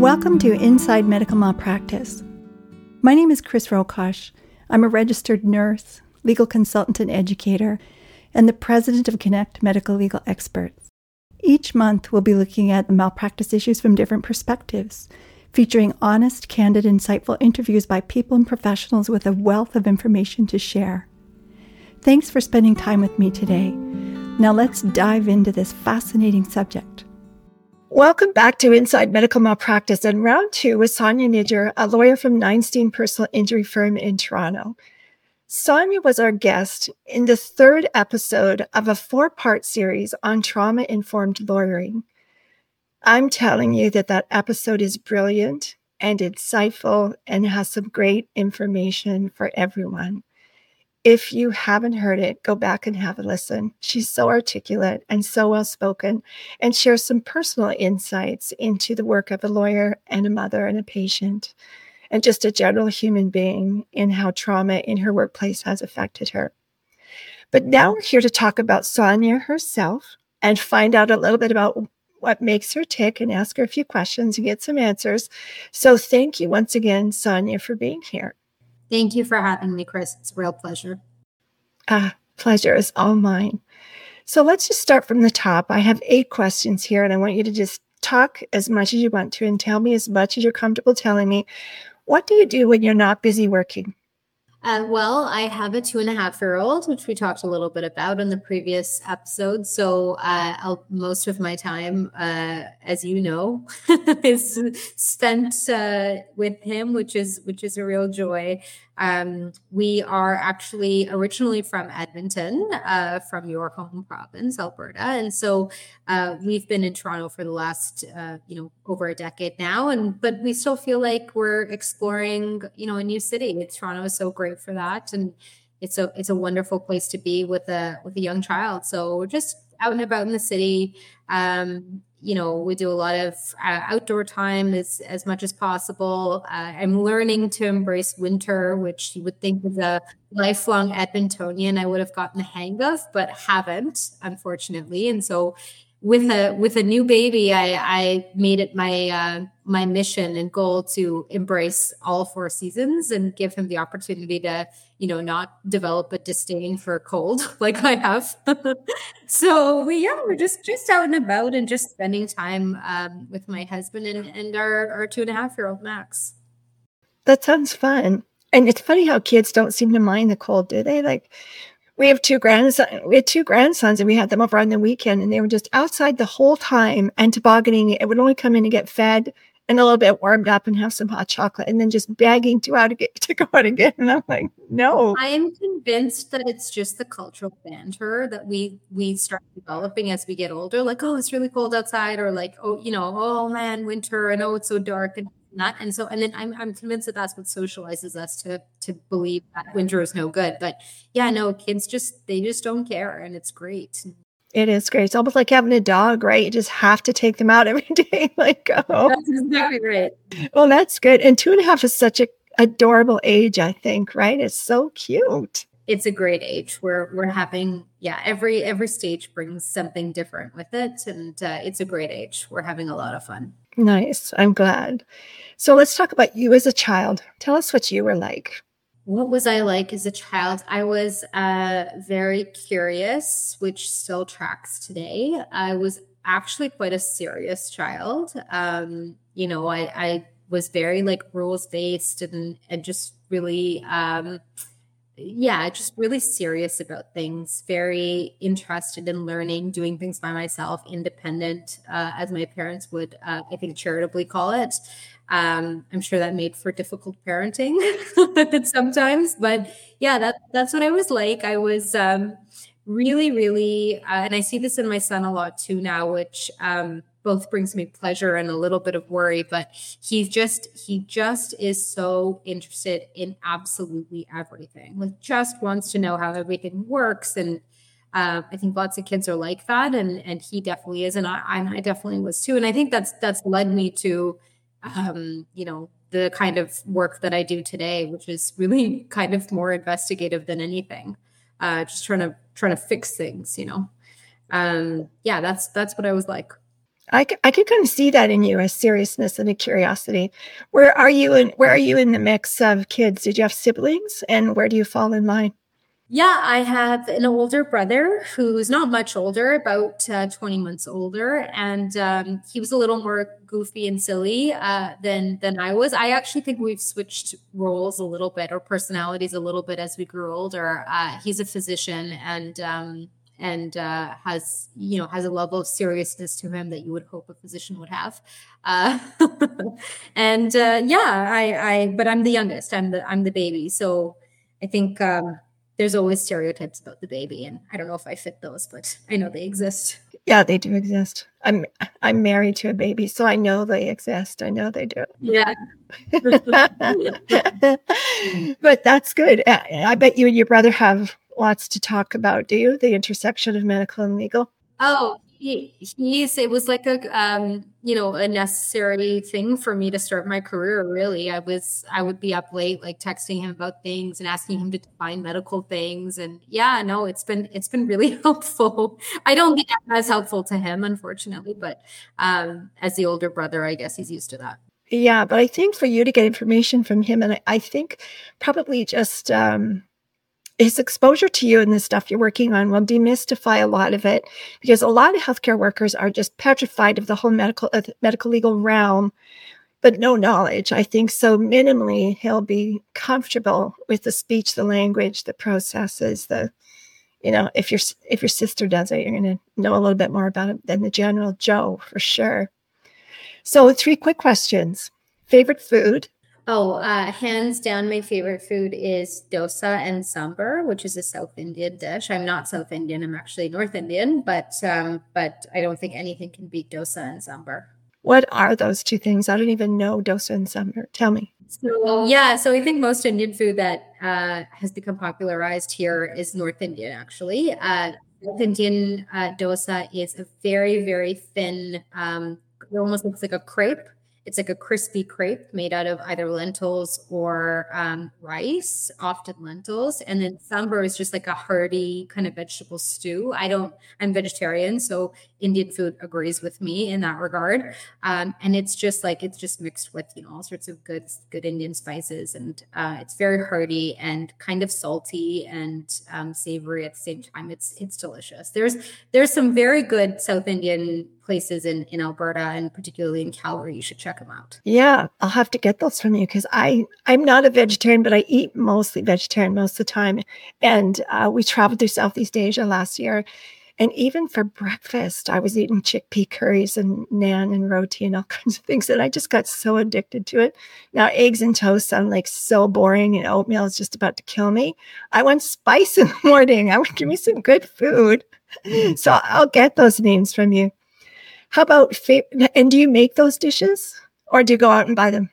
Welcome to Inside Medical Malpractice. My name is Chris Rokosh. I'm a registered nurse, legal consultant, and educator, and the president of Connect Medical Legal Experts. Each month, we'll be looking at the malpractice issues from different perspectives, featuring honest, candid, insightful interviews by people and professionals with a wealth of information to share. Thanks for spending time with me today. Now let's dive into this fascinating subject. Welcome back to Inside Medical Malpractice and round two with Sonia Nijjar, a lawyer from Neinstein Personal Injury Firm in Toronto. Sonia was our guest in the third episode of a four part series on trauma informed lawyering. I'm telling you that that episode is brilliant and insightful and has some great information for everyone. If you haven't heard it, go back and have a listen. She's so articulate and so well spoken and shares some personal insights into the work of a lawyer and a mother and a patient and just a general human being in how trauma in her workplace has affected her. But now we're here to talk about Sonia herself and find out a little bit about what makes her tick and ask her a few questions and get some answers. So thank you once again, Sonia, for being here. Thank you for having me, Chris. It's a real pleasure. Ah, pleasure is all mine. So let's just start from the top. I have eight questions here, and I want you to just talk as much as you want to and tell me as much as you're comfortable telling me. What do you do when you're not busy working? Uh, well, I have a two and a half year old, which we talked a little bit about in the previous episode. So, uh, most of my time, uh, as you know, is spent uh, with him, which is which is a real joy. Um, we are actually originally from Edmonton, uh, from your home province, Alberta, and so uh, we've been in Toronto for the last, uh, you know, over a decade now. And but we still feel like we're exploring, you know, a new city. Toronto is so great for that, and it's a it's a wonderful place to be with a with a young child. So we're just out and about in the city. Um, you know, we do a lot of uh, outdoor time as, as much as possible. Uh, I'm learning to embrace winter, which you would think as a lifelong Edmontonian I would have gotten the hang of, but haven't, unfortunately. And so with a with a new baby, I, I made it my uh, my mission and goal to embrace all four seasons and give him the opportunity to you know not develop a disdain for cold like I have. so we yeah we're just just out and about and just spending time um, with my husband and, and our our two and a half year old Max. That sounds fun. And it's funny how kids don't seem to mind the cold, do they? Like we have two grandsons. We had two grandsons, and we had them over on the weekend, and they were just outside the whole time and tobogganing. It would only come in to get fed and a little bit warmed up and have some hot chocolate, and then just begging to out to get to go out again. And I'm like, no. I am convinced that it's just the cultural banter that we we start developing as we get older. Like, oh, it's really cold outside, or like, oh, you know, oh man, winter, and oh, it's so dark, and not and so and then I'm I'm convinced that that's what socializes us to to believe that winter is no good. But yeah, no, kids just they just don't care, and it's great. It is great. It's almost like having a dog, right? You just have to take them out every day. like, oh, that's exactly right. Well, that's good. And two and a half is such a adorable age, I think, right? It's so cute. It's a great age. We're we're having yeah. Every every stage brings something different with it, and uh, it's a great age. We're having a lot of fun. Nice. I'm glad. So let's talk about you as a child. Tell us what you were like. What was I like as a child? I was uh, very curious, which still tracks today. I was actually quite a serious child. Um, you know, I, I was very like rules based and and just really um, yeah, just really serious about things, very interested in learning, doing things by myself, independent, uh, as my parents would, uh, I think, charitably call it. Um, I'm sure that made for difficult parenting sometimes, but yeah, that that's what I was like. I was um, really, really, uh, and I see this in my son a lot too now, which um, both brings me pleasure and a little bit of worry. But he's just he just is so interested in absolutely everything. Like just wants to know how everything works and. Uh, I think lots of kids are like that, and and he definitely is, and I, I definitely was too. And I think that's that's led me to um, you know, the kind of work that I do today, which is really kind of more investigative than anything. Uh, just trying to trying to fix things, you know. Um, yeah, that's that's what I was like. I, I could kind of see that in you, a seriousness and a curiosity. Where are you in where are you in the mix of kids? Did you have siblings and where do you fall in line? Yeah, I have an older brother who's not much older, about uh, 20 months older, and um, he was a little more goofy and silly uh, than than I was. I actually think we've switched roles a little bit or personalities a little bit as we grew older. Uh, he's a physician and um, and uh, has you know has a level of seriousness to him that you would hope a physician would have. Uh, and uh, yeah, I, I but I'm the youngest. I'm the I'm the baby, so I think. Um, there's always stereotypes about the baby and i don't know if i fit those but i know they exist yeah they do exist i'm i'm married to a baby so i know they exist i know they do yeah but that's good i bet you and your brother have lots to talk about do you? The intersection of medical and legal? Oh he, he's it was like a um you know a necessary thing for me to start my career really. I was i would be up late like texting him about things and asking him to define medical things. And yeah no it's been it's been really helpful. I don't get as helpful to him unfortunately but um as the older brother i guess he's used to that. Yeah but i think for you to get information from him and i, I think probably just um his exposure to you and the stuff you're working on will demystify a lot of it because a lot of healthcare workers are just petrified of the whole medical uh, medical legal realm but no knowledge. I think so minimally he'll be comfortable with the speech the language the processes the you know if your if your sister does it you're going to know a little bit more about it than the general joe for sure. So three quick questions. Favorite food Oh, uh, hands down, my favorite food is dosa and sambar, which is a South Indian dish. I'm not South Indian; I'm actually North Indian, but um, but I don't think anything can beat dosa and sambar. What are those two things? I don't even know dosa and sambar. Tell me. So yeah, so I think most Indian food that uh, has become popularized here is North Indian. Actually, uh, North Indian uh, dosa is a very very thin. Um, it almost looks like a crepe it's like a crispy crepe made out of either lentils or um, rice, often lentils. And then sambar is just like a hearty kind of vegetable stew. I don't, I'm vegetarian, so Indian food agrees with me in that regard. Um, and it's just like, it's just mixed with, you know, all sorts of good, good Indian spices. And uh, it's very hearty and kind of salty and um, savory at the same time. It's, it's delicious. There's, there's some very good South Indian places in, in Alberta and particularly in Calgary. You should check them out. Yeah, I'll have to get those from you because I I'm not a vegetarian, but I eat mostly vegetarian most of the time. And uh, we traveled through Southeast Asia last year. And even for breakfast, I was eating chickpea curries and naan and roti and all kinds of things. And I just got so addicted to it. Now, eggs and toast sound like so boring, and oatmeal is just about to kill me. I want spice in the morning. I would give me some good food. So I'll get those names from you. How about, fa- and do you make those dishes or do you go out and buy them?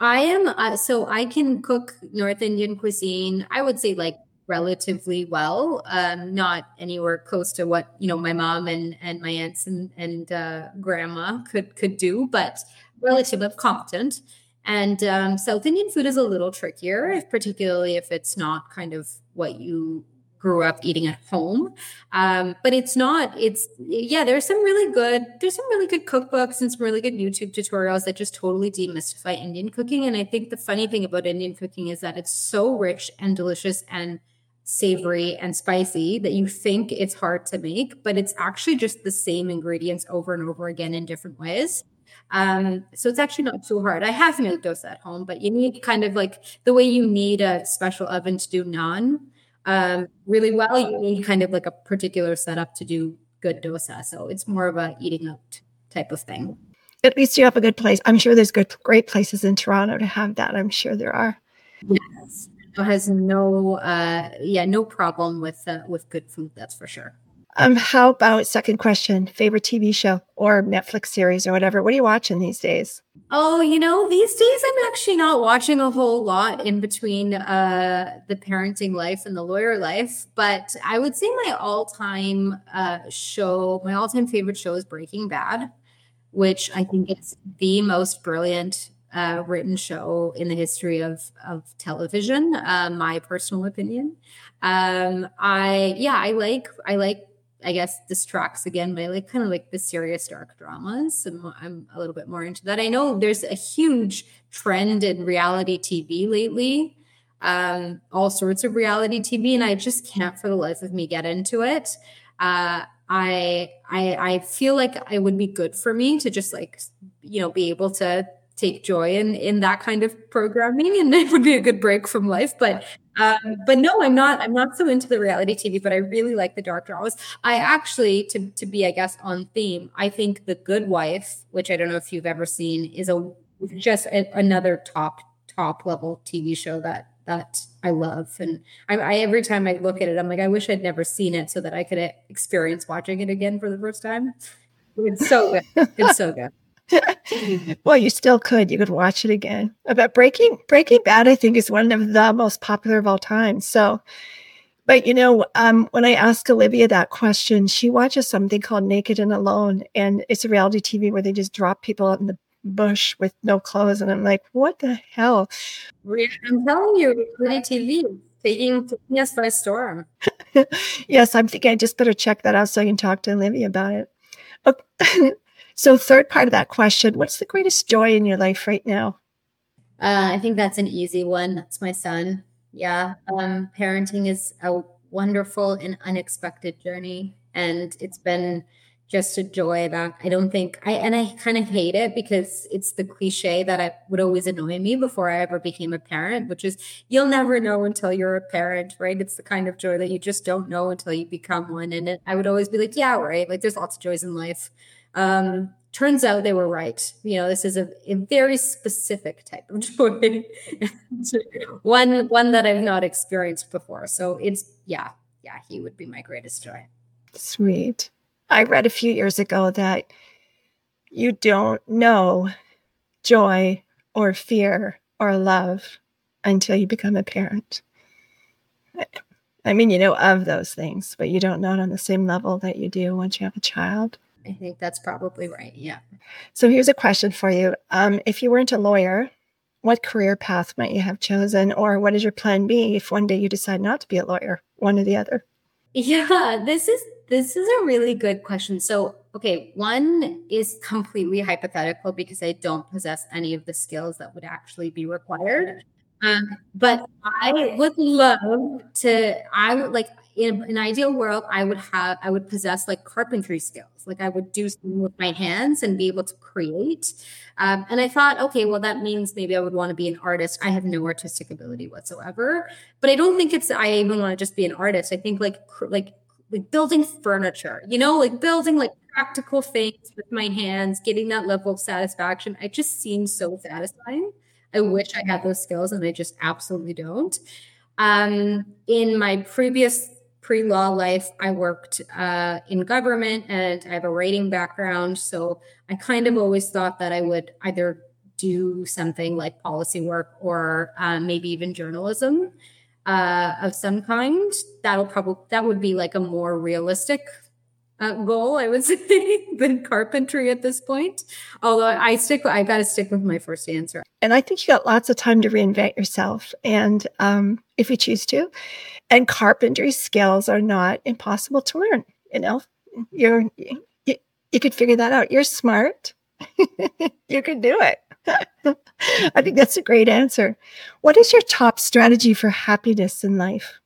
I am, uh, so I can cook North Indian cuisine, I would say like relatively well, um, not anywhere close to what, you know, my mom and, and my aunts and, and uh, grandma could, could do, but relatively competent. And um, South Indian food is a little trickier, if, particularly if it's not kind of what you grew up eating at home. Um, but it's not, it's, yeah, there's some really good, there's some really good cookbooks and some really good YouTube tutorials that just totally demystify Indian cooking. And I think the funny thing about Indian cooking is that it's so rich and delicious and savory and spicy that you think it's hard to make, but it's actually just the same ingredients over and over again in different ways. Um, so it's actually not too hard. I have made dosa at home, but you need kind of like the way you need a special oven to do naan um, really well, you need kind of like a particular setup to do good dosa. So it's more of a eating out type of thing. At least you have a good place. I'm sure there's good, great places in Toronto to have that. I'm sure there are. Yes, it has no, uh, yeah, no problem with uh, with good food. That's for sure. Um, how about second question? Favorite TV show or Netflix series or whatever? What are you watching these days? Oh, you know, these days I'm actually not watching a whole lot in between uh, the parenting life and the lawyer life. But I would say my all-time uh, show, my all-time favorite show is Breaking Bad, which I think is the most brilliant uh, written show in the history of of television. Uh, my personal opinion. Um, I yeah, I like I like I guess distracts again by like kind of like the serious dark dramas. I'm, I'm a little bit more into that. I know there's a huge trend in reality TV lately, um, all sorts of reality TV, and I just can't for the life of me get into it. Uh, I I I feel like it would be good for me to just like you know be able to take joy in in that kind of programming and it would be a good break from life but um, but no i'm not i'm not so into the reality tv but i really like the dark dramas. I actually to to be i guess on theme i think the good wife which i don't know if you've ever seen is a just a, another top top level tv show that that i love. And I, I every time i look at it i'm like i wish i'd never seen it so that i could experience watching it again for the first time. It's so good. It's so good well, you still could. You could watch it again. But Breaking Breaking Bad, I think, is one of the most popular of all time. So, but you know, um, when I ask Olivia that question, she watches something called Naked and Alone, and it's a reality TV where they just drop people out in the bush with no clothes, and I'm like, what the hell? I'm telling you, reality TV taking us by storm. yes, I'm thinking I just better check that out so I can talk to Olivia about it. Okay. So, third part of that question what's the greatest joy in your life right now? Uh, I think that's an easy one. That's my son. Yeah. Um, parenting is a wonderful and unexpected journey. And it's been just a joy that I don't think I, and I kind of hate it because it's the cliche that I would always annoy me before I ever became a parent, which is you'll never know until you're a parent, right? It's the kind of joy that you just don't know until you become one. And it, I would always be like, yeah, right. Like there's lots of joys in life. Um, turns out they were right. You know, this is a, a very specific type of joy, one one that I've not experienced before. So it's yeah, yeah, he would be my greatest joy. Sweet. I read a few years ago that you don't know joy or fear or love until you become a parent. I mean, you know of those things, but you don't know it on the same level that you do once you have a child. I think that's probably right. Yeah. So here's a question for you. Um, if you weren't a lawyer, what career path might you have chosen, or what is your plan B if one day you decide not to be a lawyer, one or the other? Yeah, this is this is a really good question. So, okay, one is completely hypothetical because I don't possess any of the skills that would actually be required. Um, but I would love to. I would like in an ideal world, I would have, I would possess like carpentry skills. Like I would do something with my hands and be able to create. Um, and I thought, okay, well, that means maybe I would want to be an artist. I have no artistic ability whatsoever, but I don't think it's, I even want to just be an artist. I think like, like, like building furniture, you know, like building like practical things with my hands, getting that level of satisfaction. It just seems so satisfying. I wish I had those skills and I just absolutely don't. Um, in my previous pre law life, I worked uh, in government and I have a writing background. So I kind of always thought that I would either do something like policy work or uh, maybe even journalism uh, of some kind. That'll probably, that would be like a more realistic uh, goal, I would say, than carpentry at this point. Although I stick, I got to stick with my first answer. And I think you got lots of time to reinvent yourself, and um, if you choose to, and carpentry skills are not impossible to learn. You know, you're you, you could figure that out. You're smart. you can do it. I think that's a great answer. What is your top strategy for happiness in life?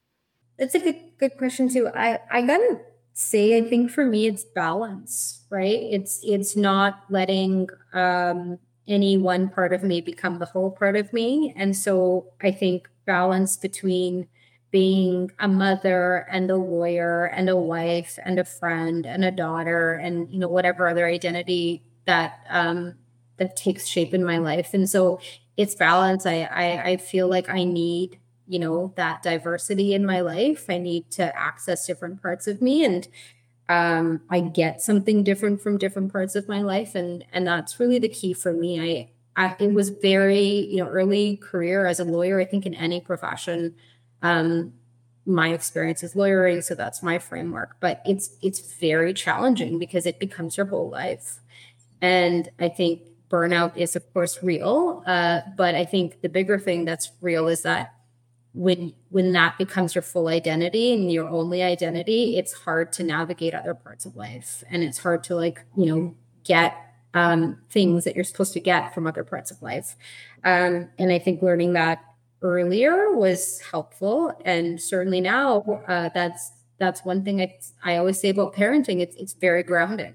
That's a good good question too. I I gotta say, I think for me it's balance, right? It's it's not letting um, any one part of me become the whole part of me, and so I think balance between being a mother and a lawyer and a wife and a friend and a daughter and you know whatever other identity that um that takes shape in my life. And so it's balance. I i, I feel like i need you know that diversity in my life i need to access different parts of me and um, i get something different from different parts of my life and and that's really the key for me i I, it was very, you know, early career as a lawyer. I think in any profession, um, my experience is lawyering, so that's my framework. But it's it's very challenging because it becomes your whole life, and I think burnout is of course real. Uh, but I think the bigger thing that's real is that when when that becomes your full identity and your only identity, it's hard to navigate other parts of life, and it's hard to like you know get um, things that you're supposed to get from other parts of life. Um, and I think learning that earlier was helpful, and certainly now uh, that's that's one thing I I always say about parenting. It's it's very grounding.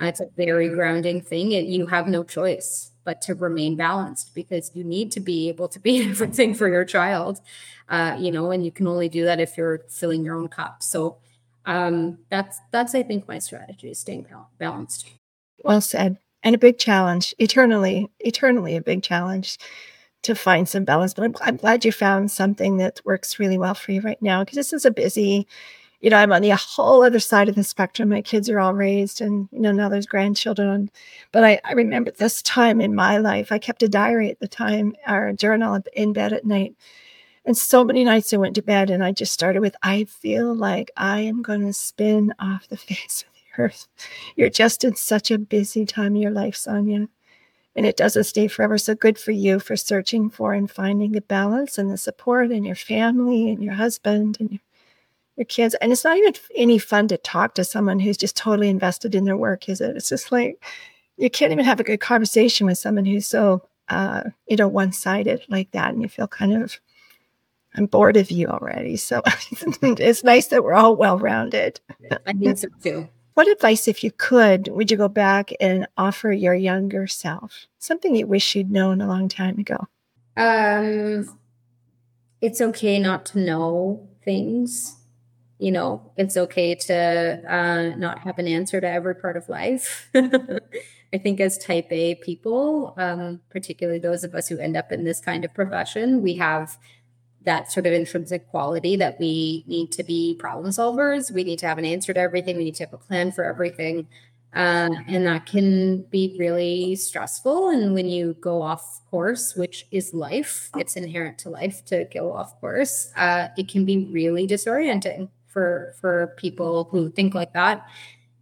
It's a very grounding thing. It, you have no choice but to remain balanced because you need to be able to be everything for your child, uh, you know, and you can only do that if you're filling your own cup. So um, that's that's I think my strategy is staying balanced. Well said, and a big challenge, eternally, eternally a big challenge to find some balance. But I'm, I'm glad you found something that works really well for you right now because this is a busy you know, I'm on the whole other side of the spectrum. My kids are all raised and, you know, now there's grandchildren. But I, I remember this time in my life, I kept a diary at the time, or a journal in bed at night. And so many nights I went to bed and I just started with, I feel like I am going to spin off the face of the earth. You're just in such a busy time of your life, Sonia. And it doesn't stay forever. So good for you for searching for and finding the balance and the support and your family and your husband and your your kids. And it's not even any fun to talk to someone who's just totally invested in their work, is it? It's just like you can't even have a good conversation with someone who's so, uh, you know, one sided like that. And you feel kind of, I'm bored of you already. So it's nice that we're all well rounded. I think so too. What advice, if you could, would you go back and offer your younger self? Something you wish you'd known a long time ago? Um, it's okay not to know things you know, it's okay to uh, not have an answer to every part of life. I think as type A people, um, particularly those of us who end up in this kind of profession, we have that sort of intrinsic quality that we need to be problem solvers. We need to have an answer to everything. We need to have a plan for everything. Uh, and that can be really stressful. And when you go off course, which is life, it's inherent to life to go off course, uh, it can be really disorienting for for people who think like that.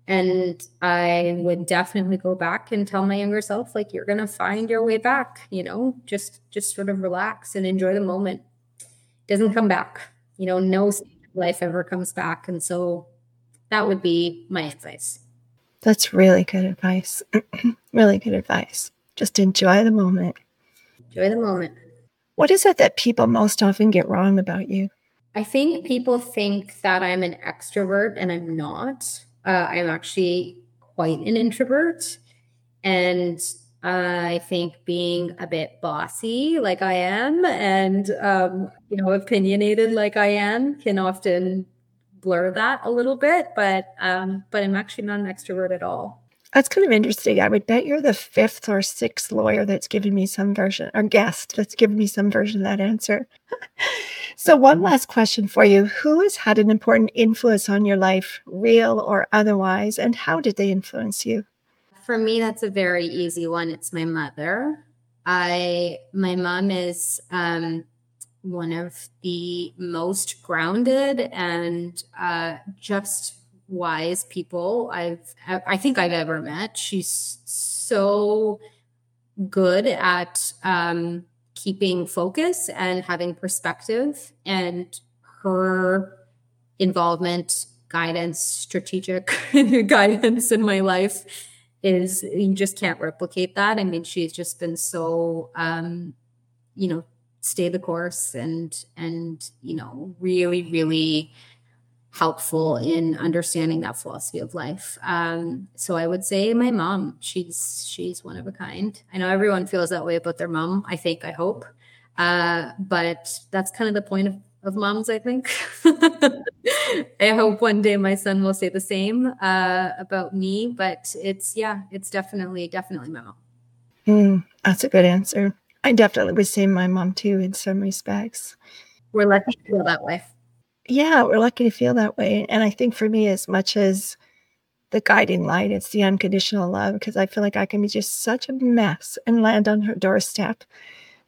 And i would definitely go back and tell my younger self like you're gonna find your way back you know? Just just sort of relax and enjoy the moment. It doesn't come back you know? No life ever comes back. And so that would be my advice. That's really good advice. Really good advice. Just enjoy the moment. Enjoy the moment. What is it that people most often get wrong about you I think people think that I'm an extrovert and I'm not. Uh, I'm actually quite an introvert. And uh, I think being a bit bossy like I am and, um, you know, opinionated like I am can often blur that a little bit. But, um, but I'm actually not an extrovert at all. That's kind of interesting. I would bet you're the fifth or sixth lawyer that's given me some version, or guest that's given me some version of that answer. so, one last question for you Who has had an important influence on your life, real or otherwise, and how did they influence you? For me, that's a very easy one. It's my mother. I, my mom is um, one of the most grounded and uh, just wise people I've I think I've ever met. She's so good at um, keeping focus and having perspective, and her involvement, guidance, strategic guidance in my life is you just can't replicate that. I mean, she's just been so um, you know stay the course and and you know really really helpful in understanding that philosophy of life. Um, so I would say my mom, she's she's one of a kind. I know everyone feels that way about their mom. I think, I hope, uh, but that's kind of the point of, of moms. I think. I hope one day my son will say the same uh, about me. But it's yeah, it's definitely definitely my mom. Mm, that's a good answer. I definitely would say my mom too in some respects. We're lucky to feel that way yeah, we're lucky to feel that way. And I think for me, as much as the guiding light, it's the unconditional love because I feel like I can be just such a mess and land on her doorstep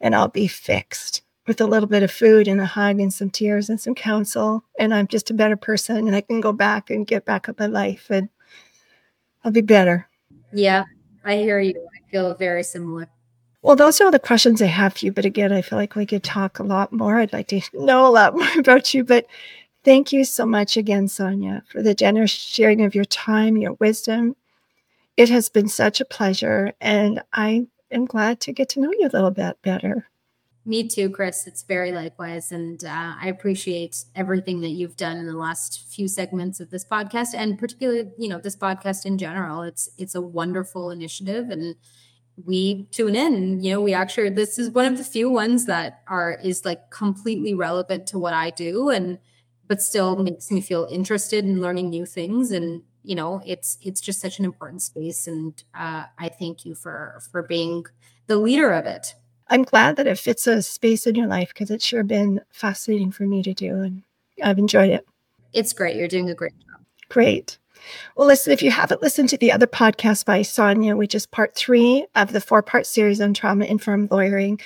and I'll be fixed with a little bit of food and a hug and some tears and some counsel. And I'm just a better person and I can go back and get back up my life and I'll be better. Yeah, I hear you. I feel very similar. Well, those are all the questions I have for you. But again, I feel like we could talk a lot more. I'd like to know a lot more about you. But thank you so much again, Sonia, for the generous sharing of your time, your wisdom. It has been such a pleasure. And I am glad to get to know you a little bit better. Me too, Chris. It's very likewise. And uh, I appreciate everything that you've done in the last few segments of this podcast and particularly, you know, this podcast in general. It's it's a wonderful initiative and we tune in. You know, we actually this is one of the few ones that are is like completely relevant to what I do and but still makes me feel interested in learning new things and you know it's it's just such an important space and uh, i thank you for for being the leader of it I'm glad that it fits a space in your life because it's sure been fascinating for me to do and I've enjoyed it. It's great. You're doing a great job. Great. Well, listen, if you haven't listened to the other podcast by Sonia, which is part three of the four part series on trauma informed lawyering,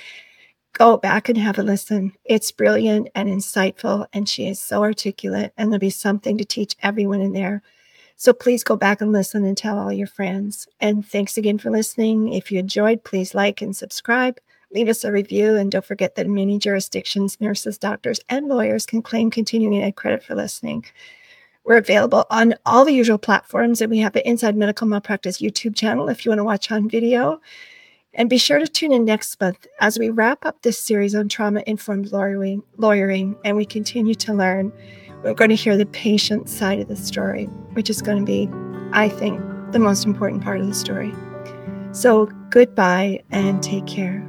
go back and have a listen. It's brilliant and insightful, and she is so articulate, and there'll be something to teach everyone in there. So please go back and listen and tell all your friends. And thanks again for listening. If you enjoyed, please like and subscribe leave us a review, and don't forget that in many jurisdictions, nurses, doctors, and lawyers can claim continuing ed credit for listening. We're available on all the usual platforms, and we have the Inside Medical Malpractice YouTube channel if you want to watch on video. And be sure to tune in next month as we wrap up this series on trauma informed lawyering, lawyering and we continue to learn. We're going to hear the patient side of the story, which is going to be, I think, the most important part of the story. So, goodbye and take care.